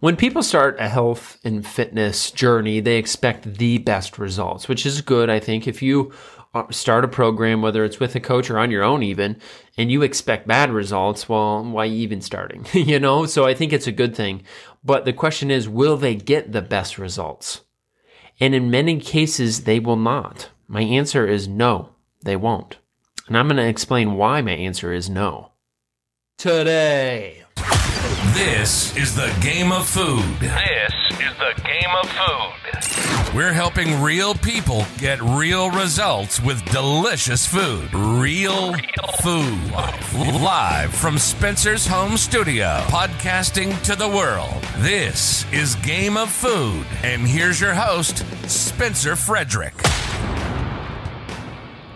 When people start a health and fitness journey, they expect the best results, which is good. I think if you uh, start a program, whether it's with a coach or on your own, even, and you expect bad results, well, why even starting? you know? So I think it's a good thing. But the question is, will they get the best results? And in many cases, they will not. My answer is no, they won't. And I'm going to explain why my answer is no. Today. This is the game of food. This is the game of food. We're helping real people get real results with delicious food. Real, food. Live from Spencer's home studio, podcasting to the world. This is Game of Food. And here's your host, Spencer Frederick.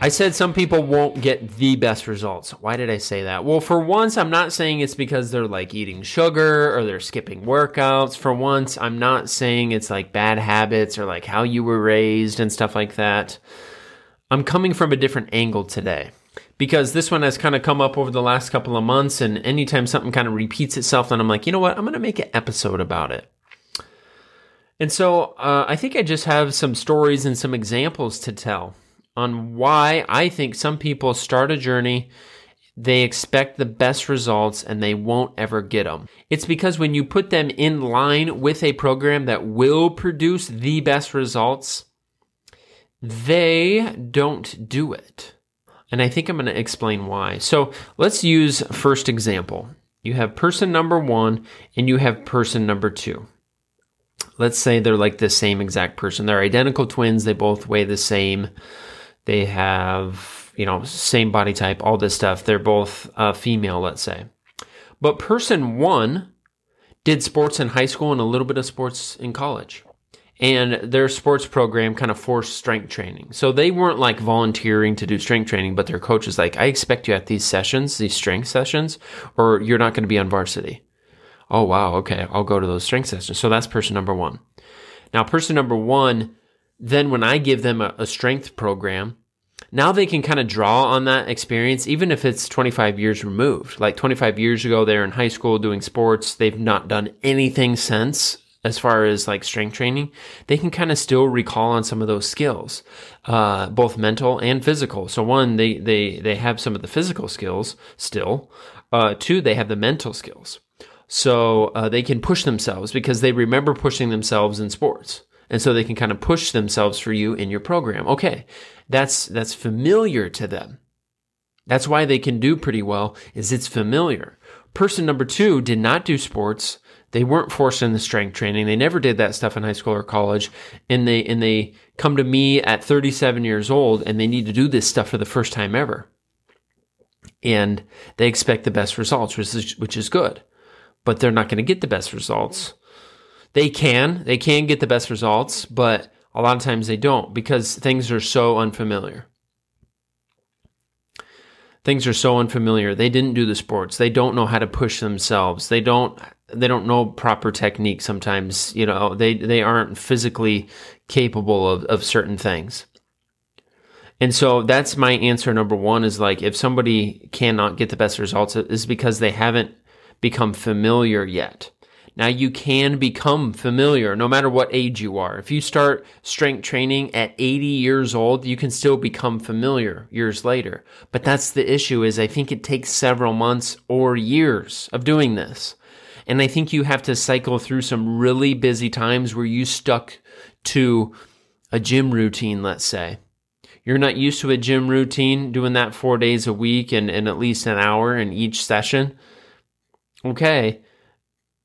I said some people won't get the best results. Why did I say that? Well, for once, I'm not saying it's because they're like eating sugar or they're skipping workouts. For once, I'm not saying it's like bad habits or like how you were raised and stuff like that. I'm coming from a different angle today because this one has kind of come up over the last couple of months. And anytime something kind of repeats itself, then I'm like, you know what? I'm going to make an episode about it. And so uh, I think I just have some stories and some examples to tell on why I think some people start a journey, they expect the best results and they won't ever get them. It's because when you put them in line with a program that will produce the best results, they don't do it. And I think I'm going to explain why. So let's use first example. You have person number one and you have person number two. Let's say they're like the same exact person. They're identical twins. They both weigh the same. They have, you know, same body type, all this stuff. They're both uh, female, let's say. But person one did sports in high school and a little bit of sports in college. And their sports program kind of forced strength training. So they weren't like volunteering to do strength training, but their coach is like, I expect you at these sessions, these strength sessions, or you're not going to be on varsity. Oh, wow. Okay. I'll go to those strength sessions. So that's person number one. Now, person number one then when I give them a, a strength program, now they can kind of draw on that experience, even if it's 25 years removed. Like 25 years ago, they're in high school doing sports. They've not done anything since as far as like strength training. They can kind of still recall on some of those skills, uh, both mental and physical. So one, they, they, they have some of the physical skills still. Uh, two, they have the mental skills. So uh, they can push themselves because they remember pushing themselves in sports and so they can kind of push themselves for you in your program. Okay, that's that's familiar to them. That's why they can do pretty well is it's familiar. Person number 2 did not do sports. They weren't forced into strength training. They never did that stuff in high school or college. And they and they come to me at 37 years old and they need to do this stuff for the first time ever. And they expect the best results, which is which is good. But they're not going to get the best results they can, they can get the best results, but a lot of times they don't because things are so unfamiliar. Things are so unfamiliar. They didn't do the sports. They don't know how to push themselves. They don't they don't know proper technique sometimes, you know, they they aren't physically capable of, of certain things. And so that's my answer number 1 is like if somebody cannot get the best results is because they haven't become familiar yet. Now you can become familiar no matter what age you are. If you start strength training at 80 years old, you can still become familiar years later. But that's the issue is I think it takes several months or years of doing this. And I think you have to cycle through some really busy times where you stuck to a gym routine, let's say. You're not used to a gym routine, doing that four days a week and, and at least an hour in each session. Okay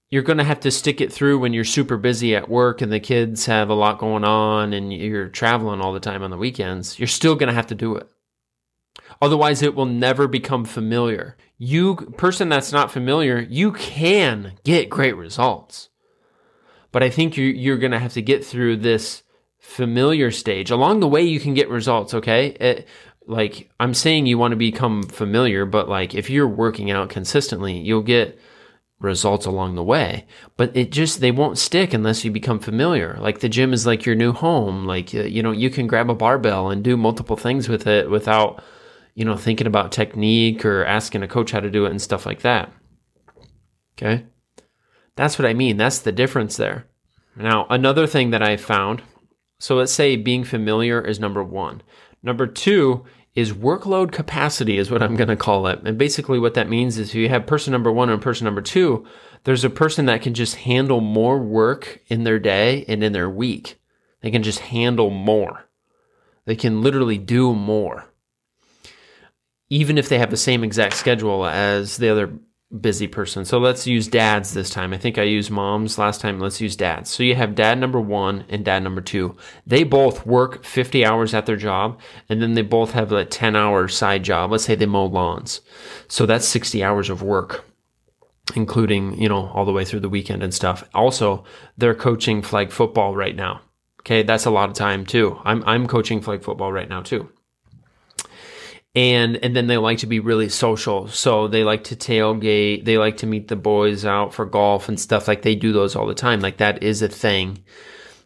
you're going to have to stick it through when you're super busy at work and the kids have a lot going on and you're traveling all the time on the weekends. You're still going to have to do it. Otherwise, it will never become familiar. You, person that's not familiar, you can get great results. But I think you're, you're going to have to get through this familiar stage. Along the way, you can get results, okay? It, like, I'm saying you want to become familiar, but like, if you're working out consistently, you'll get results along the way but it just they won't stick unless you become familiar like the gym is like your new home like uh, you know you can grab a barbell and do multiple things with it without you know thinking about technique or asking a coach how to do it and stuff like that okay That's what I mean. That's the difference there. Now, another thing that I found so let's say being familiar is number one. Number two is workload capacity, is what I'm going to call it. And basically, what that means is if you have person number one and person number two, there's a person that can just handle more work in their day and in their week. They can just handle more. They can literally do more. Even if they have the same exact schedule as the other busy person. So let's use dads this time. I think I used moms last time. Let's use dads. So you have dad number one and dad number two. They both work 50 hours at their job and then they both have a 10 hour side job. Let's say they mow lawns. So that's 60 hours of work. Including, you know, all the way through the weekend and stuff. Also, they're coaching flag football right now. Okay, that's a lot of time too. I'm I'm coaching flag football right now too and and then they like to be really social. So they like to tailgate they like to meet the boys out for golf and stuff like they do those all the time. Like that is a thing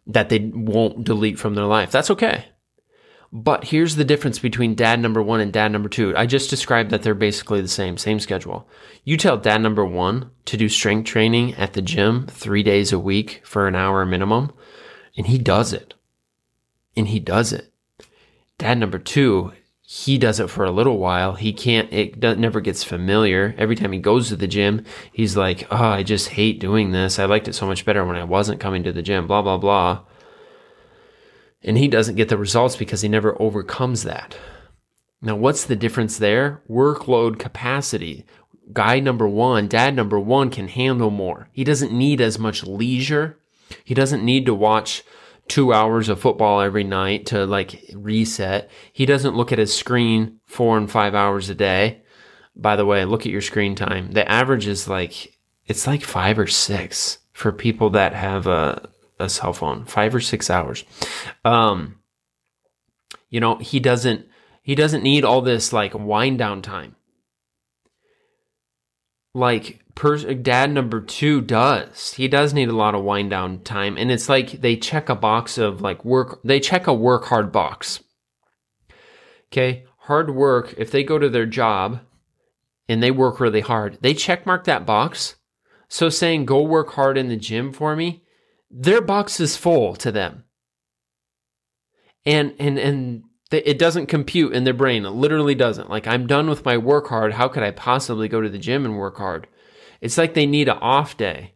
that they won't delete from their life. That's okay. But here's the difference between dad number one and dad number two. I just described that they're basically the same same schedule. You tell dad number one to do strength training at the gym three days a week for an hour minimum and he does it. And he does it. Dad number two he does it for a little while. He can't, it never gets familiar. Every time he goes to the gym, he's like, oh, I just hate doing this. I liked it so much better when I wasn't coming to the gym, blah, blah, blah. And he doesn't get the results because he never overcomes that. Now, what's the difference there? Workload capacity. Guy number one, dad number one can handle more. He doesn't need as much leisure. He doesn't need to watch two hours of football every night to like reset. He doesn't look at his screen four and five hours a day. By the way, look at your screen time. The average is like, it's like five or six for people that have a, a cell phone, five or six hours. Um, you know, he doesn't, he doesn't need all this like wind down time. Like dad number two does. He does need a lot of wind down time. And it's like they check a box of like work, they check a work hard box. Okay. Hard work, if they go to their job and they work really hard, they check mark that box. So saying, go work hard in the gym for me, their box is full to them. And, and, and it doesn't compute in their brain. It literally doesn't. Like, I'm done with my work hard. How could I possibly go to the gym and work hard? It's like they need an off day.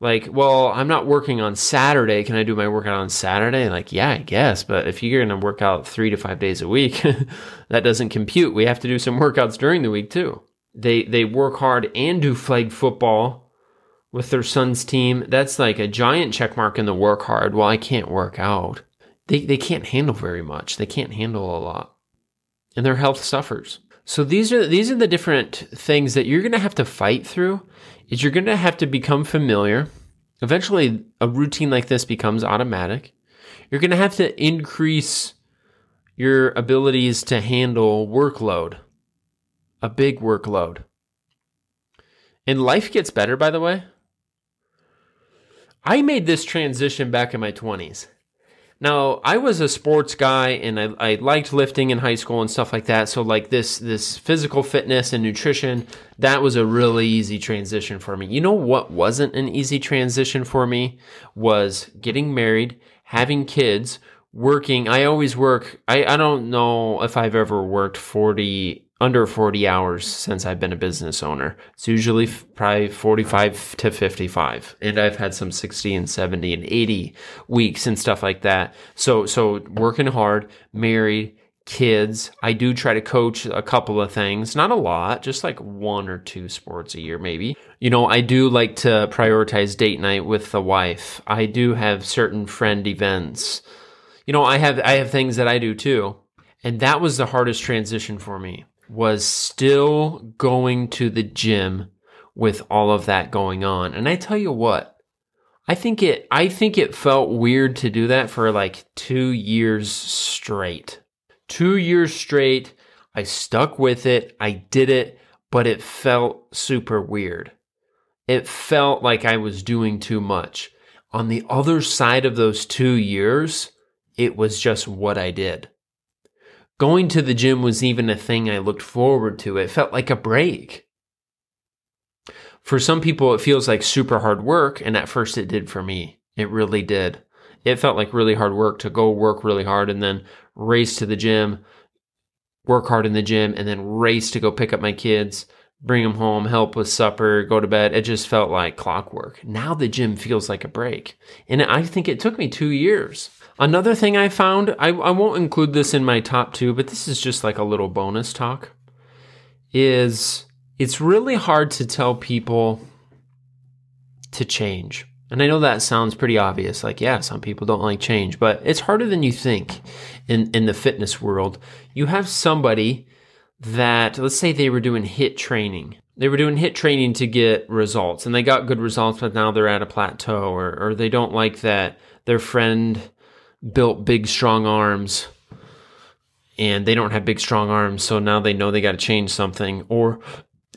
Like, well, I'm not working on Saturday. Can I do my workout on Saturday? Like, yeah, I guess. But if you're going to work out three to five days a week, that doesn't compute. We have to do some workouts during the week too. They they work hard and do flag football with their son's team. That's like a giant check mark in the work hard. Well, I can't work out. They they can't handle very much. They can't handle a lot, and their health suffers. So these are these are the different things that you're going to have to fight through. Is you're going to have to become familiar. Eventually, a routine like this becomes automatic. You're going to have to increase your abilities to handle workload, a big workload. And life gets better, by the way. I made this transition back in my 20s. Now, I was a sports guy and I, I liked lifting in high school and stuff like that. So like this this physical fitness and nutrition, that was a really easy transition for me. You know what wasn't an easy transition for me was getting married, having kids, working. I always work I, I don't know if I've ever worked 40 under 40 hours since I've been a business owner. It's usually probably 45 to 55. And I've had some 60 and 70 and 80 weeks and stuff like that. So, so working hard, married, kids. I do try to coach a couple of things, not a lot, just like one or two sports a year, maybe. You know, I do like to prioritize date night with the wife. I do have certain friend events. You know, I have, I have things that I do too. And that was the hardest transition for me was still going to the gym with all of that going on. And I tell you what, I think it I think it felt weird to do that for like 2 years straight. 2 years straight, I stuck with it. I did it, but it felt super weird. It felt like I was doing too much. On the other side of those 2 years, it was just what I did. Going to the gym was even a thing I looked forward to. It felt like a break. For some people, it feels like super hard work. And at first, it did for me. It really did. It felt like really hard work to go work really hard and then race to the gym, work hard in the gym, and then race to go pick up my kids, bring them home, help with supper, go to bed. It just felt like clockwork. Now the gym feels like a break. And I think it took me two years. Another thing I found, I, I won't include this in my top two, but this is just like a little bonus talk, is it's really hard to tell people to change. And I know that sounds pretty obvious. Like, yeah, some people don't like change, but it's harder than you think in, in the fitness world. You have somebody that, let's say they were doing HIIT training. They were doing HIIT training to get results and they got good results, but now they're at a plateau or, or they don't like that their friend built big, strong arms and they don't have big, strong arms. So now they know they got to change something. Or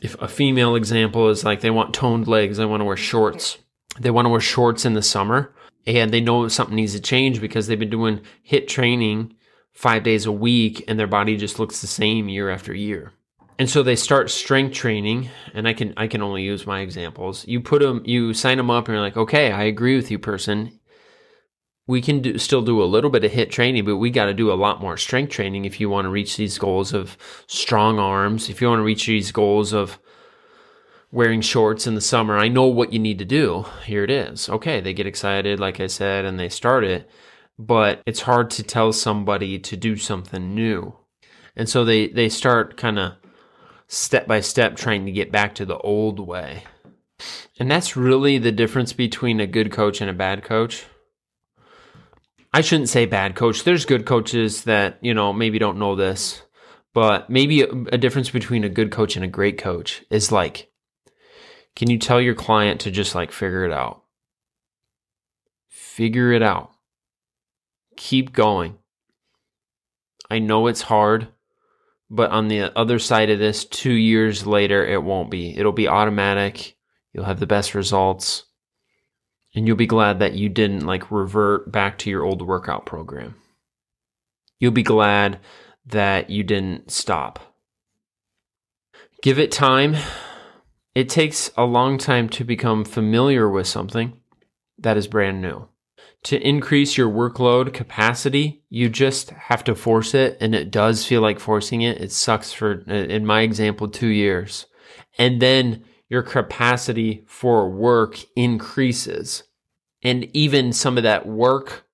if a female example is like they want toned legs, they want to wear shorts they want to wear shorts in the summer and they know something needs to change because they've been doing HIIT training five days a week and their body just looks the same year after year. And so they start strength training, and I can I can only use my examples. You put them, you sign them up, and you're like, okay, I agree with you, person. We can do, still do a little bit of HIIT training, but we got to do a lot more strength training if you want to reach these goals of strong arms. If you want to reach these goals of wearing shorts in the summer. I know what you need to do. Here it is. Okay, they get excited, like I said, and they start it, but it's hard to tell somebody to do something new. And so they, they start kind of step by step trying to get back to the old way. And that's really the difference between a good coach and a bad coach. I shouldn't say bad coach. There's good coaches that, you know, maybe don't know this, but maybe a, a difference between a good coach and a great coach is like can you tell your client to just like figure it out? Figure it out. Keep going. I know it's hard, but on the other side of this, two years later, it won't be. It'll be automatic. You'll have the best results. And you'll be glad that you didn't like revert back to your old workout program. You'll be glad that you didn't stop. Give it time it takes a long time to become familiar with something that is brand new. To increase your workload capacity, you just have to force it, and it does feel like forcing it. It sucks for, in my example, two years. And then your capacity for work increases. And even some of that work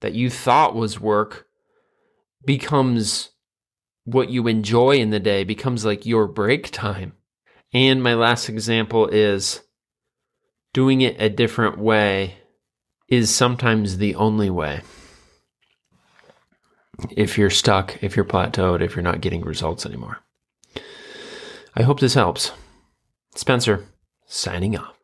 that you thought was work becomes what you enjoy in the day, becomes like your break time. And my last example is doing it a different way is sometimes the only way. If you're stuck, if you're plateaued, if you're not getting results anymore. I hope this helps. Spencer, signing off.